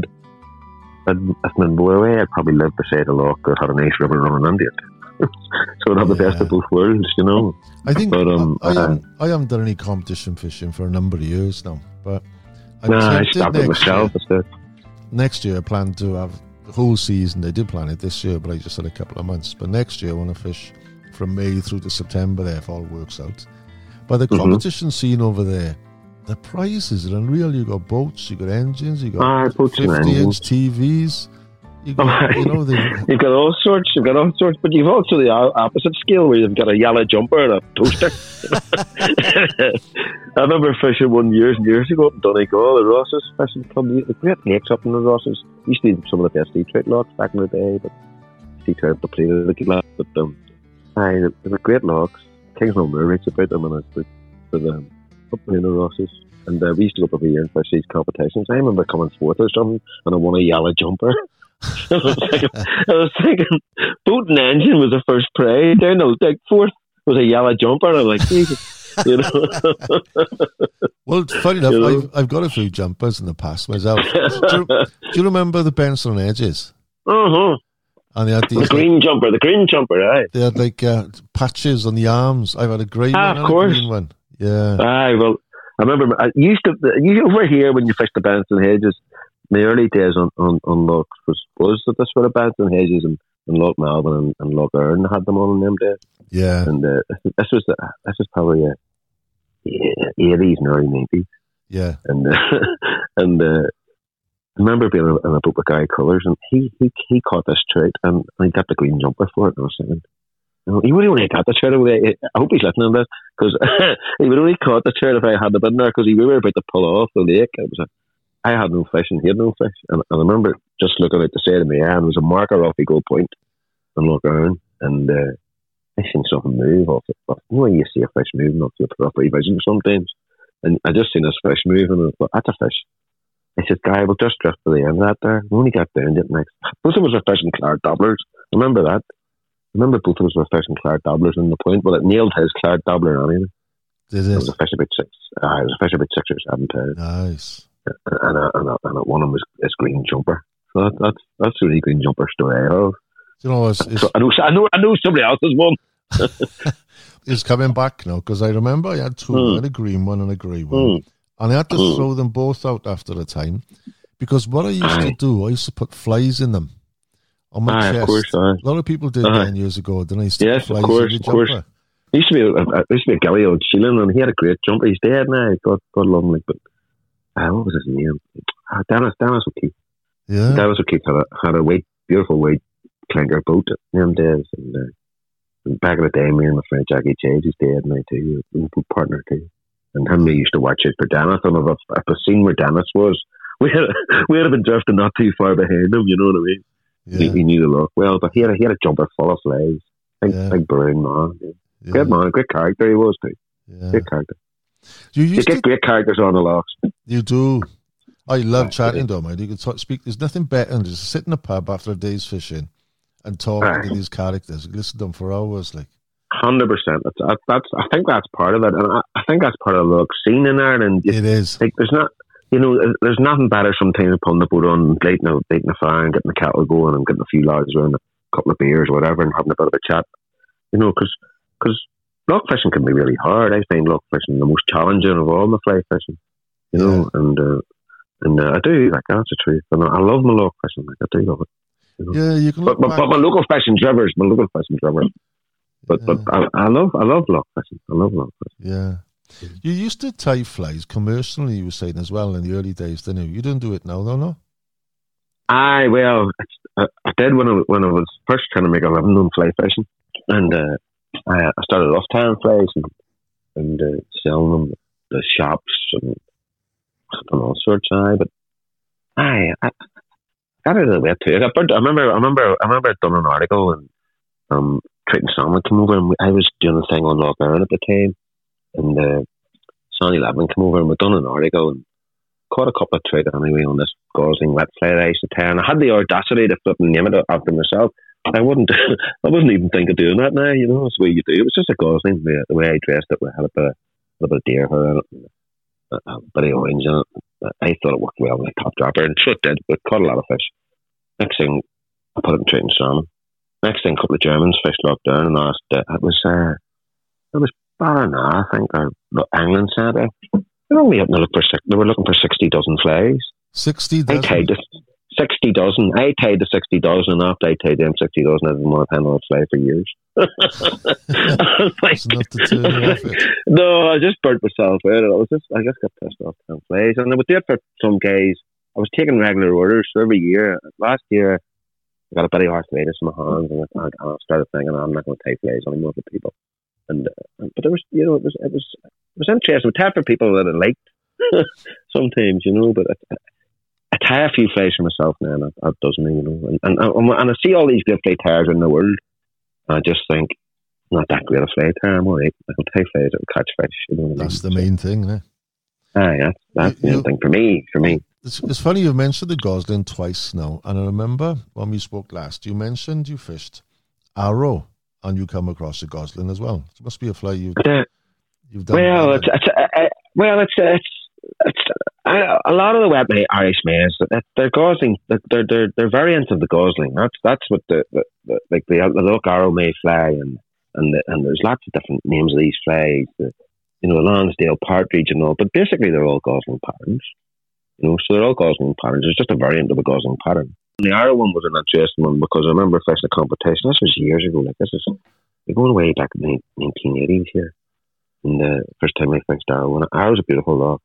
Speaker 3: if my boy away, I'd probably live beside a loch that had a nice river running under it. <laughs> so I'd have the best of both worlds, you know.
Speaker 2: I think but, um, I, I, haven't, I haven't done any competition fishing for a number of years now, but
Speaker 3: I'm nah, I stopped it myself.
Speaker 2: Year, next year, I plan to have the whole season. They did plan it this year, but I just had a couple of months. But next year, I want to fish from May through to September there if all works out. But the mm-hmm. competition scene over there, the prices are unreal. You got boats, you got engines, you got ah, 50 inch TVs. You got, you <laughs> know,
Speaker 3: you've got all sorts. You've got all sorts, but you've also the opposite scale where you've got a yellow jumper and a toaster. <laughs> I remember fishing one years and years ago up in Donegal, the Rosses fishing club. The great lakes up in the Rosses used to be some of the best sea trout lots back in the day, but sea trout depleted a lot. But um, aye, they were great logs. King's no mermaids about them, and I with them up in the Rosses. And uh, we used to go up every year and fish these competitions. I remember coming fourth or something, and I won a yellow jumper. <laughs> I, was thinking, boat and engine was the first prize. Down the like fourth was a yellow jumper. And I'm like, Jesus, you know. <laughs>
Speaker 2: well, funny enough, you know? I've, I've, got a few jumpers in the past myself. do, you, do you remember the Benson Hedges?
Speaker 3: Uh huh.
Speaker 2: And they had these
Speaker 3: the green like, jumper, the green jumper, right?
Speaker 2: They had like uh, patches on the arms. I've had a green
Speaker 3: ah,
Speaker 2: one,
Speaker 3: of course.
Speaker 2: green one. Yeah.
Speaker 3: Aye, well, I remember I used to you over here when you fished the Benson Hedges. The early days on on, on Loch was was that this where the Benson Hedges and, and Loch Melvin and, and Loch Erne had them on in them days.
Speaker 2: Yeah.
Speaker 3: And uh, <laughs> this was the, this was probably a eighties and early nineties.
Speaker 2: Yeah.
Speaker 3: And uh, <laughs> and uh, I remember being in a boat with Guy Colours and he, he he caught this trout and I got the green jumper for it and I was thinking he would only got the shirt away. I hope he's listening to this because <laughs> he would only caught the shirt if I had been there because we were about to pull off the lake. It was a, I had no fish and he had no fish. And, and I remember just looking at the side of my hand, there was a marker off Eagle Point and look around and uh, I seen something move off it. But you know, you see a fish moving off your property vision sometimes. And I just seen this fish moving and I thought, that's a fish. I said, Guy, we'll just drift to the end of that there. We only got down to it next. Both of us were fishing Clare Dabblers. Remember that? remember both of us were fishing Clare Dabblers in the point, but it nailed his Clare Dabbler anyway.
Speaker 2: Did it?
Speaker 3: It was a fish about six. Uh, it was a fish about six or seven pounds.
Speaker 2: Nice.
Speaker 3: And, a, and, a, and a, one of them was his green jumper. So that, that's that's the really green jumper story I have.
Speaker 2: You know, it's, it's,
Speaker 3: so I know I know I know somebody else's one. <laughs>
Speaker 2: it's coming back now because I remember I had two, mm. I had a green one and a grey one, mm. and I had to mm. throw them both out after a time because what I used Aye. to do, I used to put flies in them on my
Speaker 3: aye,
Speaker 2: chest.
Speaker 3: Of course.
Speaker 2: A lot of people did
Speaker 3: aye.
Speaker 2: ten years ago, didn't they?
Speaker 3: Yes, of course, of course. There used to be a, a, used to be a ghillie old Sheelin, and he had a great jumper. He's dead now. God, God love him. But uh, what was his name? Uh, Dennis Dennis O'Keefe.
Speaker 2: Yeah,
Speaker 3: Dennis O'Keefe had a had a white, beautiful white clinker boat them days, and, uh, and back in the day, me and my friend Jackie Chase, he's dead now too. A partner too. And him, we used to watch it for Dennis, and if, if I seen where Dennis was, <laughs> we had we had been drifting not too far behind him. You know what I mean? Yeah. He, he, knew the look well, but he had a, he had a jumper full of flags. Big, yeah. big brown man. Yeah. Great man, great character he was too. Yeah. Great character. You, you get to, great characters on the lochs.
Speaker 2: You do. I love chatting to them. You can talk, speak. There's nothing better than just sit in a pub after a day's fishing and talking right. to these characters. Listen to them for hours, like.
Speaker 3: hundred percent. That's that's. I think that's part of it, and I, I think that's part of the look scene in Ireland. You,
Speaker 2: It is.
Speaker 3: like there's not you know there's nothing better sometimes upon the boat on lighting a lighting a fire and getting the kettle going and getting a few lads around a couple of beers or whatever and having a bit of a chat you know because because lough fishing can be really hard I find lough fishing the most challenging of all my fly fishing you know and uh, and uh, I do like that's the truth and I, love my lough fishing like I do love it
Speaker 2: Yeah, you can
Speaker 3: but,
Speaker 2: look
Speaker 3: but, but my local fishing rivers my local fishing rivers but
Speaker 2: Yeah.
Speaker 3: but I, I love I love lough fishing I love lough fishing
Speaker 2: Yeah. You used to tie flies commercially, you were saying as well in the early days, didn't you? You don't do it now, though, no?
Speaker 3: I well, I, I did when I, when I was first trying to make a living on fly fishing, and uh, I, I started off tying flies and, and uh, selling them the shops and, and all sorts. Aye, but aye, I got of the way too. I, I remember, I remember, I remember done an article and um, Trout and Salmon came over and we, I was doing a thing on Lough Erne at the time, and uh, Sonny Lavin came over and we'd done an article and caught a couple of trout anyway on this Gosling wet I used to tie. And I had the audacity to flip and name it after myself. I wouldn't, <laughs> I wouldn't even think of doing that now. You know, it's the way you do. It was just a Gosling. The, the way I dressed it, we had a bit, of, a bit of deer hair in it, a, a bit of orange in it. I thought it worked well with a top dropper, and sure it did. We caught a lot of fish. Next thing, I put it in Trout and Salmon. Next thing, a couple of Germans fish locked down, and asked. Uh, it was, uh, it was Ballina, I think, or England Centre. They were only up to look for six, they were looking for sixty dozen flies.
Speaker 2: 60
Speaker 3: I
Speaker 2: dozen.
Speaker 3: tied the sixty dozen. I tied the sixty dozen, and after I tied them sixty dozen, I didn't want to tie another fly for years. <laughs> <laughs> Like,
Speaker 2: It's enough to turn you off it. <laughs>
Speaker 3: no, I just burnt myself out. I was just, I just got pissed off ten flies, and I would do it for some guys. I was taking regular orders every year. Last year, I got a bit of arthritis in my hands, and I, I started thinking, I'm not going to tie flies anymore for people. And uh, but there was, you know, it was, it was, it was interesting. We tied for people that I liked sometimes, you know, but. I, I tie a few flies for myself now, and that doesn't mean, you know. And, and, and, and I see all these good fly tyers in the world, and I just think, not that great a fly tyer, I'm alright. I can that will catch fish, you know what I
Speaker 2: That's the main thing, eh?
Speaker 3: Aye, that's, that's the main thing for me, for me.
Speaker 2: It's, it's funny you've mentioned the Goslin twice now, and I remember when we spoke last, you mentioned you fished arrow, and you come across a Goslin as well. It must be a fly you've,
Speaker 3: Uh,
Speaker 2: you've done.
Speaker 3: well, it's, it's, uh, uh, well, it's, it's, uh, a lot of the wet Irish maize, they're Gosling, they're, they're, they're, variants of the Gosling. That's, that's what the, the, the like the, the Lough Arrow may fly, and, and, the, and there's lots of different names of these flies, the, you know, Lonsdale partridge and all, but basically they're all Gosling patterns. You know, so they're all Gosling patterns. It's just a variant of a Gosling pattern. And the Arrow one was an interesting one because I remember fishing a competition. This was years ago. Like this is we're going way back in the nineteen eighties here. And the first time I fished Arrow, and Arrow's a beautiful lot.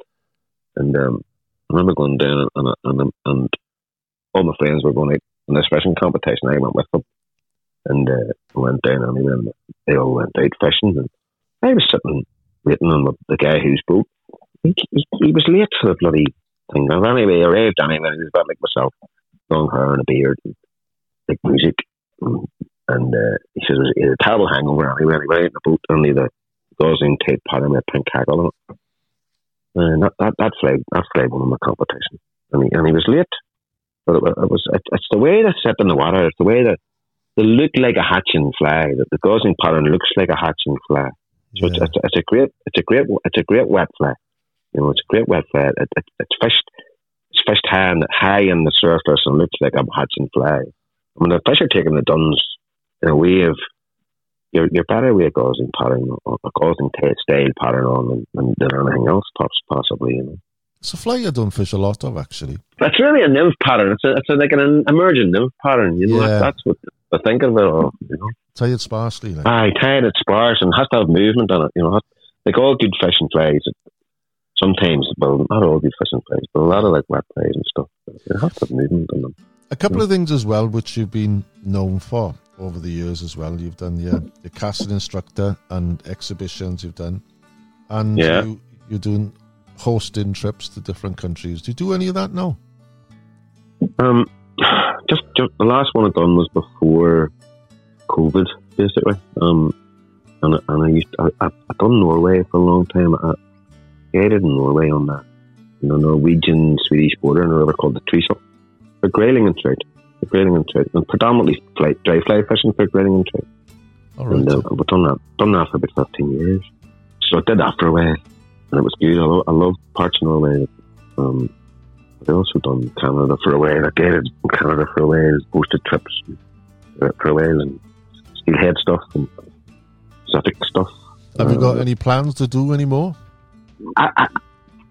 Speaker 3: And um, I remember going down and, and, and, and all my friends were going out in this fishing competition. I went with them, and uh, went down and they all went out fishing, and I was sitting waiting on the, the guy whose boat. He, he, he was late for the bloody thing. And anyway, I arrived anyway. He was about like myself, long hair and a beard, and big music. And, and uh, he says he a terrible hangover anyway. He went out in the boat, only the Gosling tape pattern with a pink hackle on it. And that, that, that flag, that flag won him the competition. And he, and he was late. But it, it was, it, it's the way they set in the water, it's the way that they look like a hatching fly. The, the Gosling pattern looks like a hatching fly. So it's,
Speaker 2: Yeah.
Speaker 3: it's, it's a great, it's a great, it's a great wet fly. You know, it's a great wet fly. It, it, it's fished, it's fished high in, high in the surface and looks like a hatching fly. I mean, the fish are taking the duns in a wave you're, you're better with a Gosling pattern or a Gosling tail style pattern on than, than anything else, poss- possibly. You know,
Speaker 2: It's a fly you don't fish a lot of, actually.
Speaker 3: it's really a nymph pattern. It's a, it's a, like an emergent nymph pattern. You know,
Speaker 2: Yeah.
Speaker 3: that's, that's what I think of it all. You know.
Speaker 2: Tie it sparsely. Like.
Speaker 3: Aye, tied it sparse and has to have movement on it. You know, has- like all good fishing flies. Sometimes, well, not all good fishing flies, but a lot of like wet flies and stuff. They have to have movement on them.
Speaker 2: A couple of things as well, which you've been known for over the years as well. You've done your, <laughs> your casting instructor and exhibitions you've done. And
Speaker 3: Yeah.
Speaker 2: you, you're doing hosting trips to different countries. Do you do any of that now?
Speaker 3: Um, just, just the last one I done was before COVID, basically. Um, and I- and I used I, I I done Norway for a long time. I guided in Norway on that, you know, Norwegian Swedish border and a river called the Trysil for grayling and trout, for grayling and trout, and predominantly fly, dry fly fishing for grayling and trout.
Speaker 2: All right.
Speaker 3: And uh, I've done that, done that for about 15 years. So I did that for a while, and it was good. I, lo- I love parts of Norway. Um, I've also done Canada for a while. I in Canada for a while, hosted trips uh, for a while, and steelhead stuff and stuff.
Speaker 2: Have you got
Speaker 3: Uh,
Speaker 2: any plans to do any more?
Speaker 3: I, I,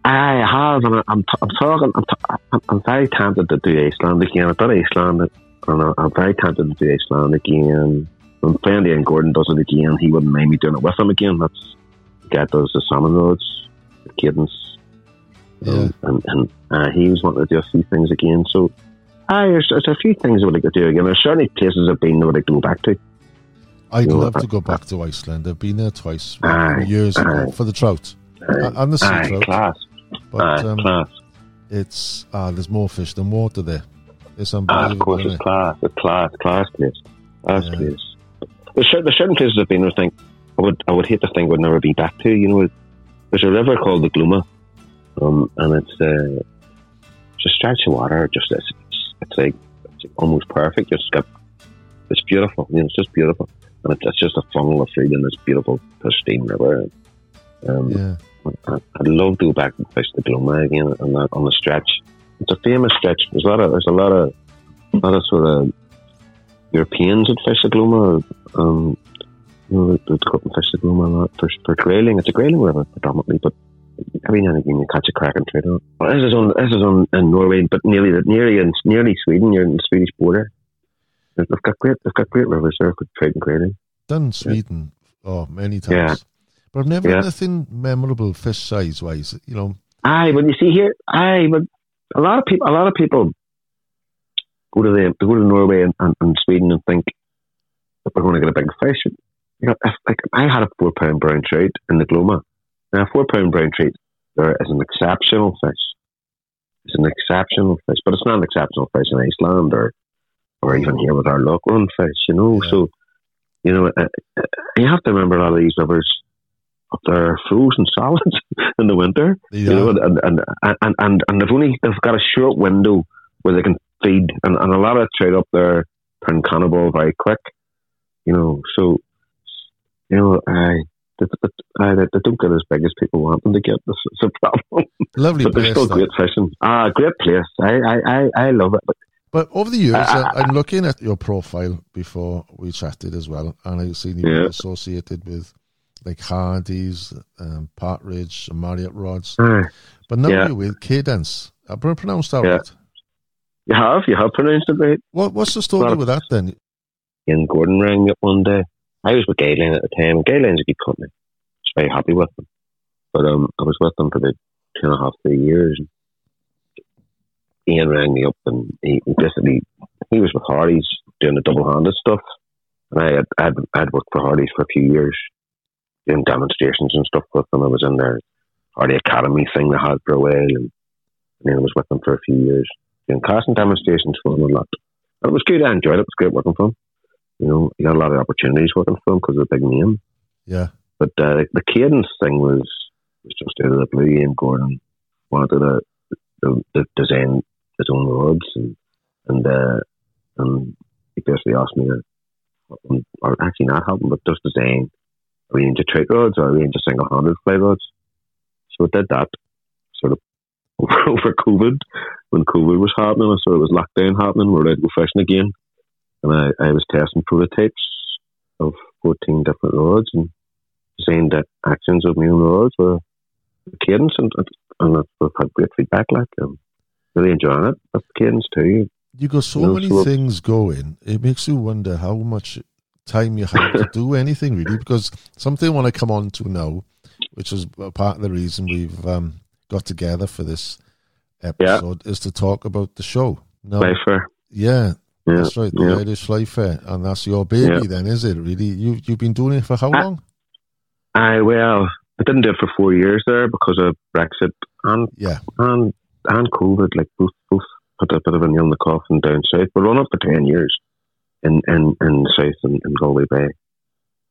Speaker 3: I have, and I'm, t- I'm talking. I'm, t- I'm, very tempted to do Iceland again. I've done Iceland, and I'm very tempted to do Iceland again. When friend and Gordon does it again, he wouldn't mind me doing it with him again. That's that does the salmon roads, the cadence,
Speaker 2: Yeah.
Speaker 3: and, and uh, he was wanting to do a few things again. So, aye, there's, there's a few things I would like to do again. There's certainly places I've been that I would like to go back to.
Speaker 2: I'd
Speaker 3: you
Speaker 2: love to go back to Iceland. I've been there twice
Speaker 3: Aye,
Speaker 2: years ago for the trout
Speaker 3: Aye,
Speaker 2: and the sea
Speaker 3: aye
Speaker 2: trout.
Speaker 3: class,
Speaker 2: But
Speaker 3: aye,
Speaker 2: um,
Speaker 3: class.
Speaker 2: it's ah, there's more fish than water there. It's
Speaker 3: Ah,
Speaker 2: unbelievable.
Speaker 3: of course, it's
Speaker 2: it?
Speaker 3: class, it's class, class place, class
Speaker 2: Yeah.
Speaker 3: place. There's certain, there's certain places I've been where I think I would, I would hate to think would never be back to. You know, there's a river called the Glomma, um, and it's uh, it's a stretch of water. Just it's, it's, it's like it's almost perfect. Just got it's beautiful. You know, it's just beautiful, and it's, it's just a funnel of food in this beautiful pristine river. Um,
Speaker 2: Yeah.
Speaker 3: I- I'd love to go back and fish the Glomma again on that on the stretch. It's a famous stretch. There's a lot of there's a lot of a lot of sort of Europeans that fish the Glomma. Um, you know, they'd go and fish the Glomma a lot for, for grayling. It's a grayling river predominantly, but every now and again you catch a crack and trade on it. Well, this is on this is on in Norway, but nearly nearly in nearly Sweden. You're in the Swedish border. They've got great they've got great rivers there for trading grayling.
Speaker 2: Done Sweden oh many times.
Speaker 3: Yeah.
Speaker 2: But I've never
Speaker 3: Yeah.
Speaker 2: anything memorable fish size wise. You know,
Speaker 3: Aye, when you see here, aye, but a lot of people, a lot of people go to the go to Norway and, and, and Sweden and think that we're going to get a big fish. You know, if, like I had a four pound brown trout in the Glomma. Now, a four pound brown trout there is an exceptional fish. It's an exceptional fish, but it's not an exceptional fish in Iceland or or even here with our local fish. You know,
Speaker 2: Yeah.
Speaker 3: so you know, uh, uh, you have to remember a lot of these rivers are frozen <laughs> solids in the winter.
Speaker 2: they
Speaker 3: You know, and and, and and and they've only they've got a short window where they can feed, and, and a lot of trade up there turn cannibal very quick. You know, so you know, I they, they, they don't get as big as people want them to get. That's it's a <laughs> problem,
Speaker 2: lovely
Speaker 3: but they're
Speaker 2: place.
Speaker 3: still
Speaker 2: though.
Speaker 3: great fishing. Ah, great place. I I I, I love it. But
Speaker 2: But over the years,
Speaker 3: I-
Speaker 2: I, I'm looking at your profile before we chatted as well, and I've seen you
Speaker 3: Yeah.
Speaker 2: associated with like Hardy's, um, Partridge, and Marriott Rods.
Speaker 3: ah,
Speaker 2: But now
Speaker 3: Yeah.
Speaker 2: you're with Cadence. I've pronounced that
Speaker 3: Yeah.
Speaker 2: right.
Speaker 3: you have you have pronounced it right.
Speaker 2: What, what's the story
Speaker 3: Well,
Speaker 2: with that then?
Speaker 3: Ian Gordon rang me up one day. I was with Guideline at the time, Guideline's a good company. I was very happy with them. But um, I was with them for about two and a half, three years. Ian rang me up, and he he basically he was with Hardy's doing the double-handed stuff, and I had I'd, I'd worked for Hardy's for a few years, doing demonstrations and stuff with them. I was in their Hardy Academy thing they had for a while, and, and then I was with them for a few years doing casting demonstrations for them a lot. And it was good. I enjoyed it. It was great working for them. You know, you got a lot of opportunities working for them because of the big name.
Speaker 2: Yeah.
Speaker 3: But uh, the cadence thing was was just out of the blue. Ian Gordon wanted to, to, to design his own rods, and and uh, and he basically asked me to, or actually not help him, but just design range of trout rods or a range of single handed fly rods. So I did that sort of <laughs> over COVID when COVID was happening, so it was lockdown happening. We are allowed to go fishing again, and I, I was testing prototypes of fourteen different rods and saying that actions of my own rods the cadence, and and I've had great feedback. Like I'm really enjoying it. With the cadence too.
Speaker 2: You got so
Speaker 3: No,
Speaker 2: many
Speaker 3: so-
Speaker 2: things going. It makes you wonder how much time you have to do anything really. Because something I want to come on to now, which is a part of the reason we've um, got together for this episode, is to talk about the show. No,
Speaker 3: Fly fair.
Speaker 2: yeah,
Speaker 3: Yeah,
Speaker 2: that's right, the
Speaker 3: yeah.
Speaker 2: Irish Fly Fair, and that's your baby.
Speaker 3: Yeah.
Speaker 2: Then is it really? You you've been doing it for how
Speaker 3: I-
Speaker 2: long?
Speaker 3: I well, I didn't do it for four years there because of Brexit and
Speaker 2: Yeah,
Speaker 3: and and COVID. Like both both put a bit of a nail in the coffin down south. But run up for ten years in in in the south in, in Galway Bay.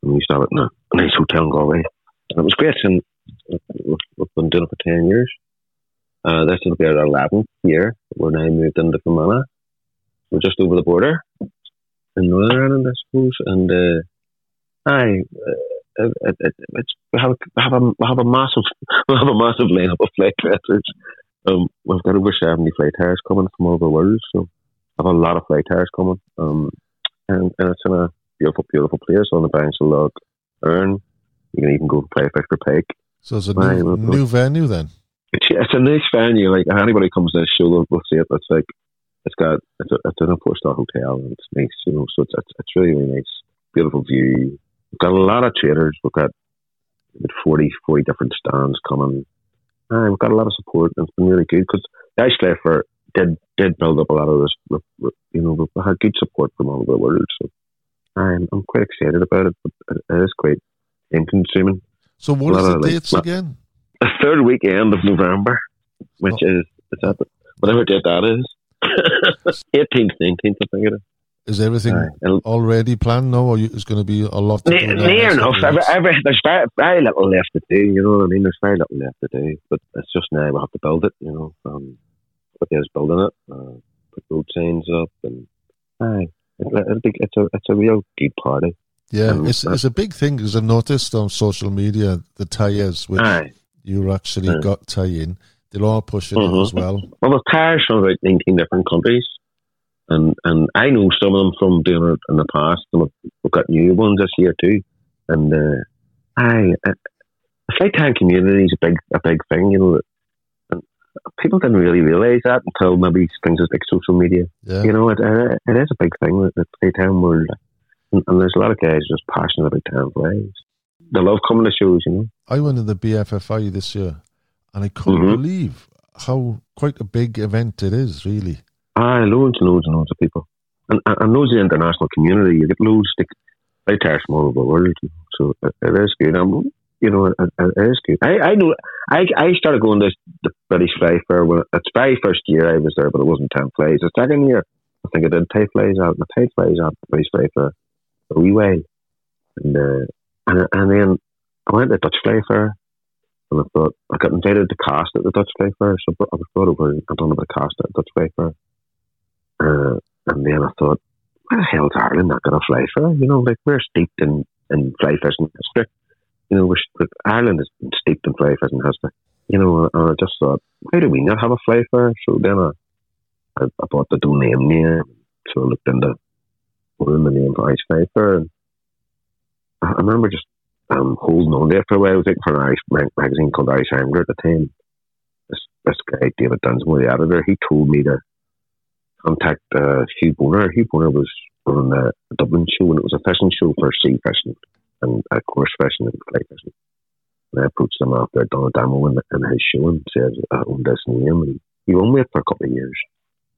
Speaker 3: And we used to have a nice hotel in Galway, and it was great. And we've been doing it for ten years. Uh, this will be our eleventh year. We're now moved into Fermanagh. We're just over the border in Northern Ireland, I suppose, and. Uh, I, uh, it, it, it's, we have, we have a we have a massive <laughs> we have a massive lineup of flight testers. Um, we've got over seventy fly tyers coming from all over the world, so I have a lot of fly tyers coming. Um, and, and it's in a beautiful, beautiful place on the banks of Lough Erne. You can even go and play fish for pike.
Speaker 2: So it's a new, new venue then.
Speaker 3: It's, it's a nice venue. Like anybody comes to the show, they'll, will see it. It's like it's got it's, a, it's an a four star hotel and it's nice, you know. So it's, it's it's really really nice, beautiful view. We've got a lot of traders. We've got 40, 40 different stands coming. And we've got a lot of support. And it's been really good because the Irish Fly Fair did did build up a lot of this. You know, we had good support from all over the world. So I'm I'm quite excited about it. But it is quite time consuming.
Speaker 2: So what is the dates like, again?
Speaker 3: The third weekend of November, which oh. is is that whatever date that is. <laughs> 18th, 19th, I think it is.
Speaker 2: Is everything already planned now, or is going to be a lot? To
Speaker 3: near, near enough. Every, every, there's very, very little left to do. You know what I mean? There's very little left to do, but it's just now we have to build it. You know, um, but there's building it, uh, put road signs up, and aye, it, be, it's a it's a real good party.
Speaker 2: Yeah, um, it's it's a big thing because I noticed on social media the tyers which aye. you actually aye. got tie in. They're all pushing mm-hmm. it as well.
Speaker 3: Well, the tires from about 19 different countries. And and I know some of them from doing it in the past, and we've, got new ones this year too. And uh, I, uh, the flight time community is a big a big thing, you know. People didn't really realize that until maybe things like social media. Yeah. You know, it, it, it is a big thing the flight time world, and, and, there's a lot of guys just passionate about time flies. They love coming to shows, you know.
Speaker 2: I went to the BFFI this year, and I couldn't mm-hmm. believe how quite a big event it is, really.
Speaker 3: Ah, loads and loads and loads of people. And, and loads of the international community. You get loads of right there from all over the world. So it, it is good. Um, you know, it, it is good. I, I know. I I started going to the British Fly Fair when it's very first year I was there, but it wasn't ten flies. The second year, I think I did tie flies out. The tie flies out the British Fly Fair a wee way, and uh, and and then I went to the Dutch Fly Fair, and I thought I got invited to cast at the Dutch Fly Fair, so I was brought over and done a bit of cast at the Dutch Fly Fair. Uh, and then I thought, where the hell's Ireland not to fly for? You know, like we're steeped in, in fly fishing history. You know, Ireland is steeped in fly fishing history. You know, and I just thought, why do we not have a fly fair? So then I, I, I bought the name name. So I looked into what the name for Irish Fly Fair. And I, I remember just um, holding on there for a while. I was looking for an Irish magazine called Irish Angler at the time. This, this guy, David Dunsmore, the editor, he told me to contact uh, Hugh Boner. Hugh Boner was on the Dublin show, and it was a fishing show for sea fishing and uh, coarse fishing and fly fishing. And I approached him after I'd done a demo in, in his show and said, I own this name. And he won with it for a couple of years.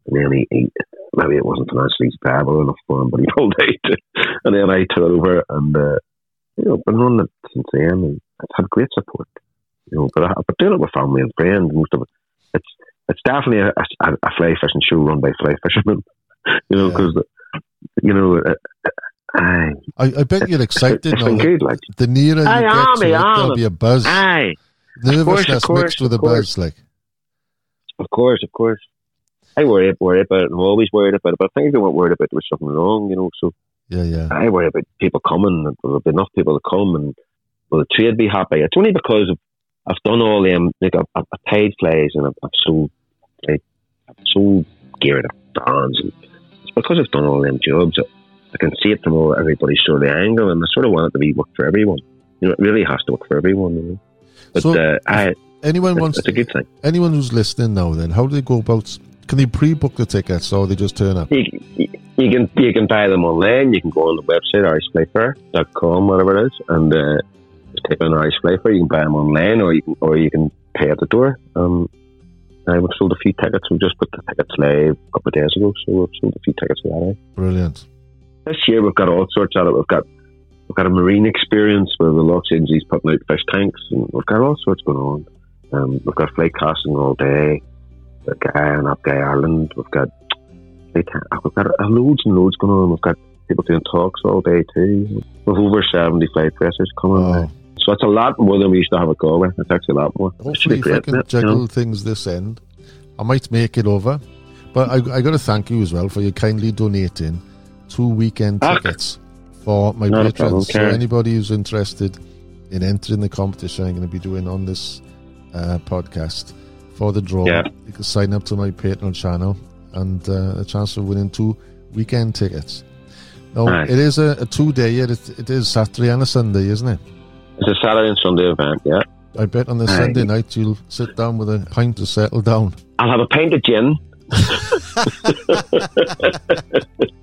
Speaker 3: And then he, he maybe it wasn't financially viable enough for him, but he <laughs> pulled out. and then I took over and, uh, you know, been running it since then. And I've had great support. You know, but I've been doing it with family and friends. Most of it, it's it's definitely a, a, a fly fishing show run by fly fishermen. <laughs> you know, because yeah. you know. Uh,
Speaker 2: I, I bet you're excited.
Speaker 3: It's been good, like
Speaker 2: the nearer you
Speaker 3: aye,
Speaker 2: get
Speaker 3: to
Speaker 2: it, there'll be a buzz.
Speaker 3: Aye,
Speaker 2: nervousness course, mixed with a buzz, like.
Speaker 3: Of course, of course. I worry, worry about it. I'm always worried about it. But I think I weren't worried about there was something wrong, you know. So
Speaker 2: yeah, yeah. I
Speaker 3: worry about people coming. And there'll be enough people to come, and will the trade be happy? It's only because of I've done all them. Like I've, I've paid plays and I've, I've sold like so geared up brands, and it's because I've done all them jobs. I can see it from all everybody's sort of angle, and I sort of want it to be work for everyone. You know, it really has to work for everyone. You know? But so uh, I,
Speaker 2: anyone
Speaker 3: it's,
Speaker 2: wants
Speaker 3: it's a good thing.
Speaker 2: Anyone who's listening now, then how do they go about? Can they pre-book the tickets, or they just turn up?
Speaker 3: You, you, you can you can buy them online. You can go on the website irishflyfair.com, whatever it is, and uh, just type in Irish. You can buy them online, or you can or you can pay at the door. Um, we've sold a few tickets. We just put the tickets live a couple of days ago, so we've sold a few tickets for that. Eh?
Speaker 2: Brilliant.
Speaker 3: This year we've got all sorts of it. We've got we've got a marine experience where the Loch He's putting out fish tanks, and we've got all sorts going on. Um, we've got flight casting all day. The guy and that guy Ireland. We've got we've got loads and loads going on. We've got people doing talks all day too. We've over seventy flight racers coming. Oh. So it's a lot more than we used to have a go with. It's actually a lot more.
Speaker 2: Hopefully, if I can juggle you know? things this end, I might make it over. But I, I got to thank you as well for your kindly donating two weekend ah. tickets for my
Speaker 3: Not
Speaker 2: patrons. So anybody who's interested in entering the competition I'm going to be doing on this uh, podcast for the draw,
Speaker 3: Yeah.
Speaker 2: you can sign up to my Patreon channel and uh, a chance of winning two weekend tickets. Now,
Speaker 3: Nice.
Speaker 2: it is a, a two-day, it, it is Saturday and a Sunday, isn't it?
Speaker 3: It's a Saturday and Sunday event, yeah.
Speaker 2: I bet on the. Sunday night you'll sit down with a pint to settle down.
Speaker 3: I'll have a pint of gin. <laughs> <laughs> <laughs>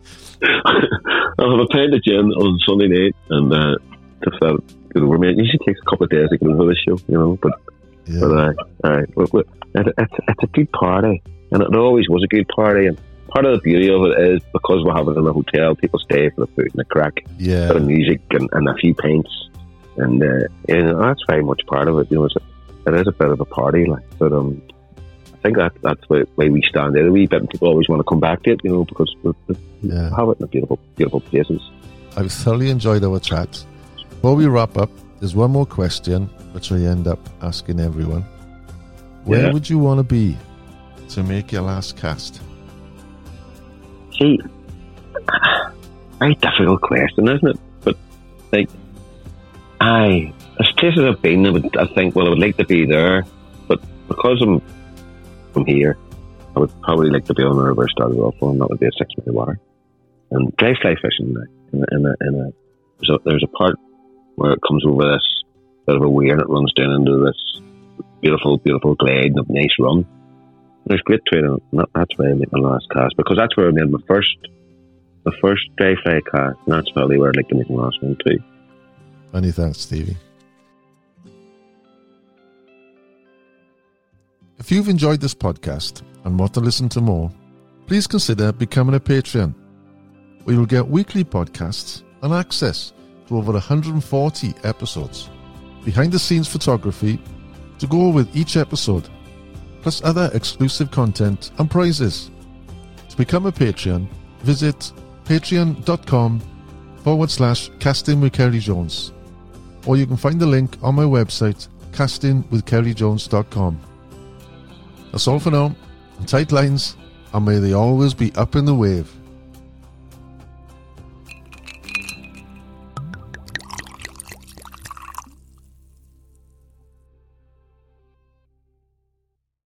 Speaker 3: I'll have a pint of gin on Sunday night and uh, just that. Over me. It usually takes a couple of days to get over the show, you know. But
Speaker 2: Yeah.
Speaker 3: but uh, all right, look, look, it, it's it's a good party, and it always was a good party. And part of the beauty of it is because we're having it in a hotel, people stay for the food and the crack,
Speaker 2: yeah.
Speaker 3: the music and, and a few pints, and uh, you know, that's very much part of it. You know, it's a, it is a bit of a party, like, but um, I think that that's why, why we stand there a wee bit, and people always want to come back to it. You know, because we, we
Speaker 2: Yeah.
Speaker 3: have it in a beautiful, beautiful places.
Speaker 2: I've thoroughly enjoyed our chat. Before we wrap up, there's one more question which I end up asking everyone. Where
Speaker 3: Yeah.
Speaker 2: would you want to be to make your last cast?
Speaker 3: See, very difficult question, isn't it? But like, I as places I've been, I, would, I think, well, I would like to be there, but because I'm from here, I would probably like to be on the river started off on. That would be a six mile water and dry fly fishing. In in a, in a there's a there's a part where it comes over this bit of a weir and it runs down into this beautiful, beautiful glade and a nice run. There's great training. That's where I made my last cast because that's where I made my first, my first dry fly cast, and that's probably where I'd like to make my last one too.
Speaker 2: Many thanks, Stevie. If you've enjoyed this podcast and want to listen to more, please consider becoming a Patreon, where you'll get weekly podcasts and access to over 140 episodes, behind the scenes photography to go with each episode, plus other exclusive content and prizes. To become a Patreon, visit patreon.com forward slash casting with Ceri Jones or you can find the link on my website, castingwithcerijones.com. That's all for now. Tight lines, and may they always be up in the wave.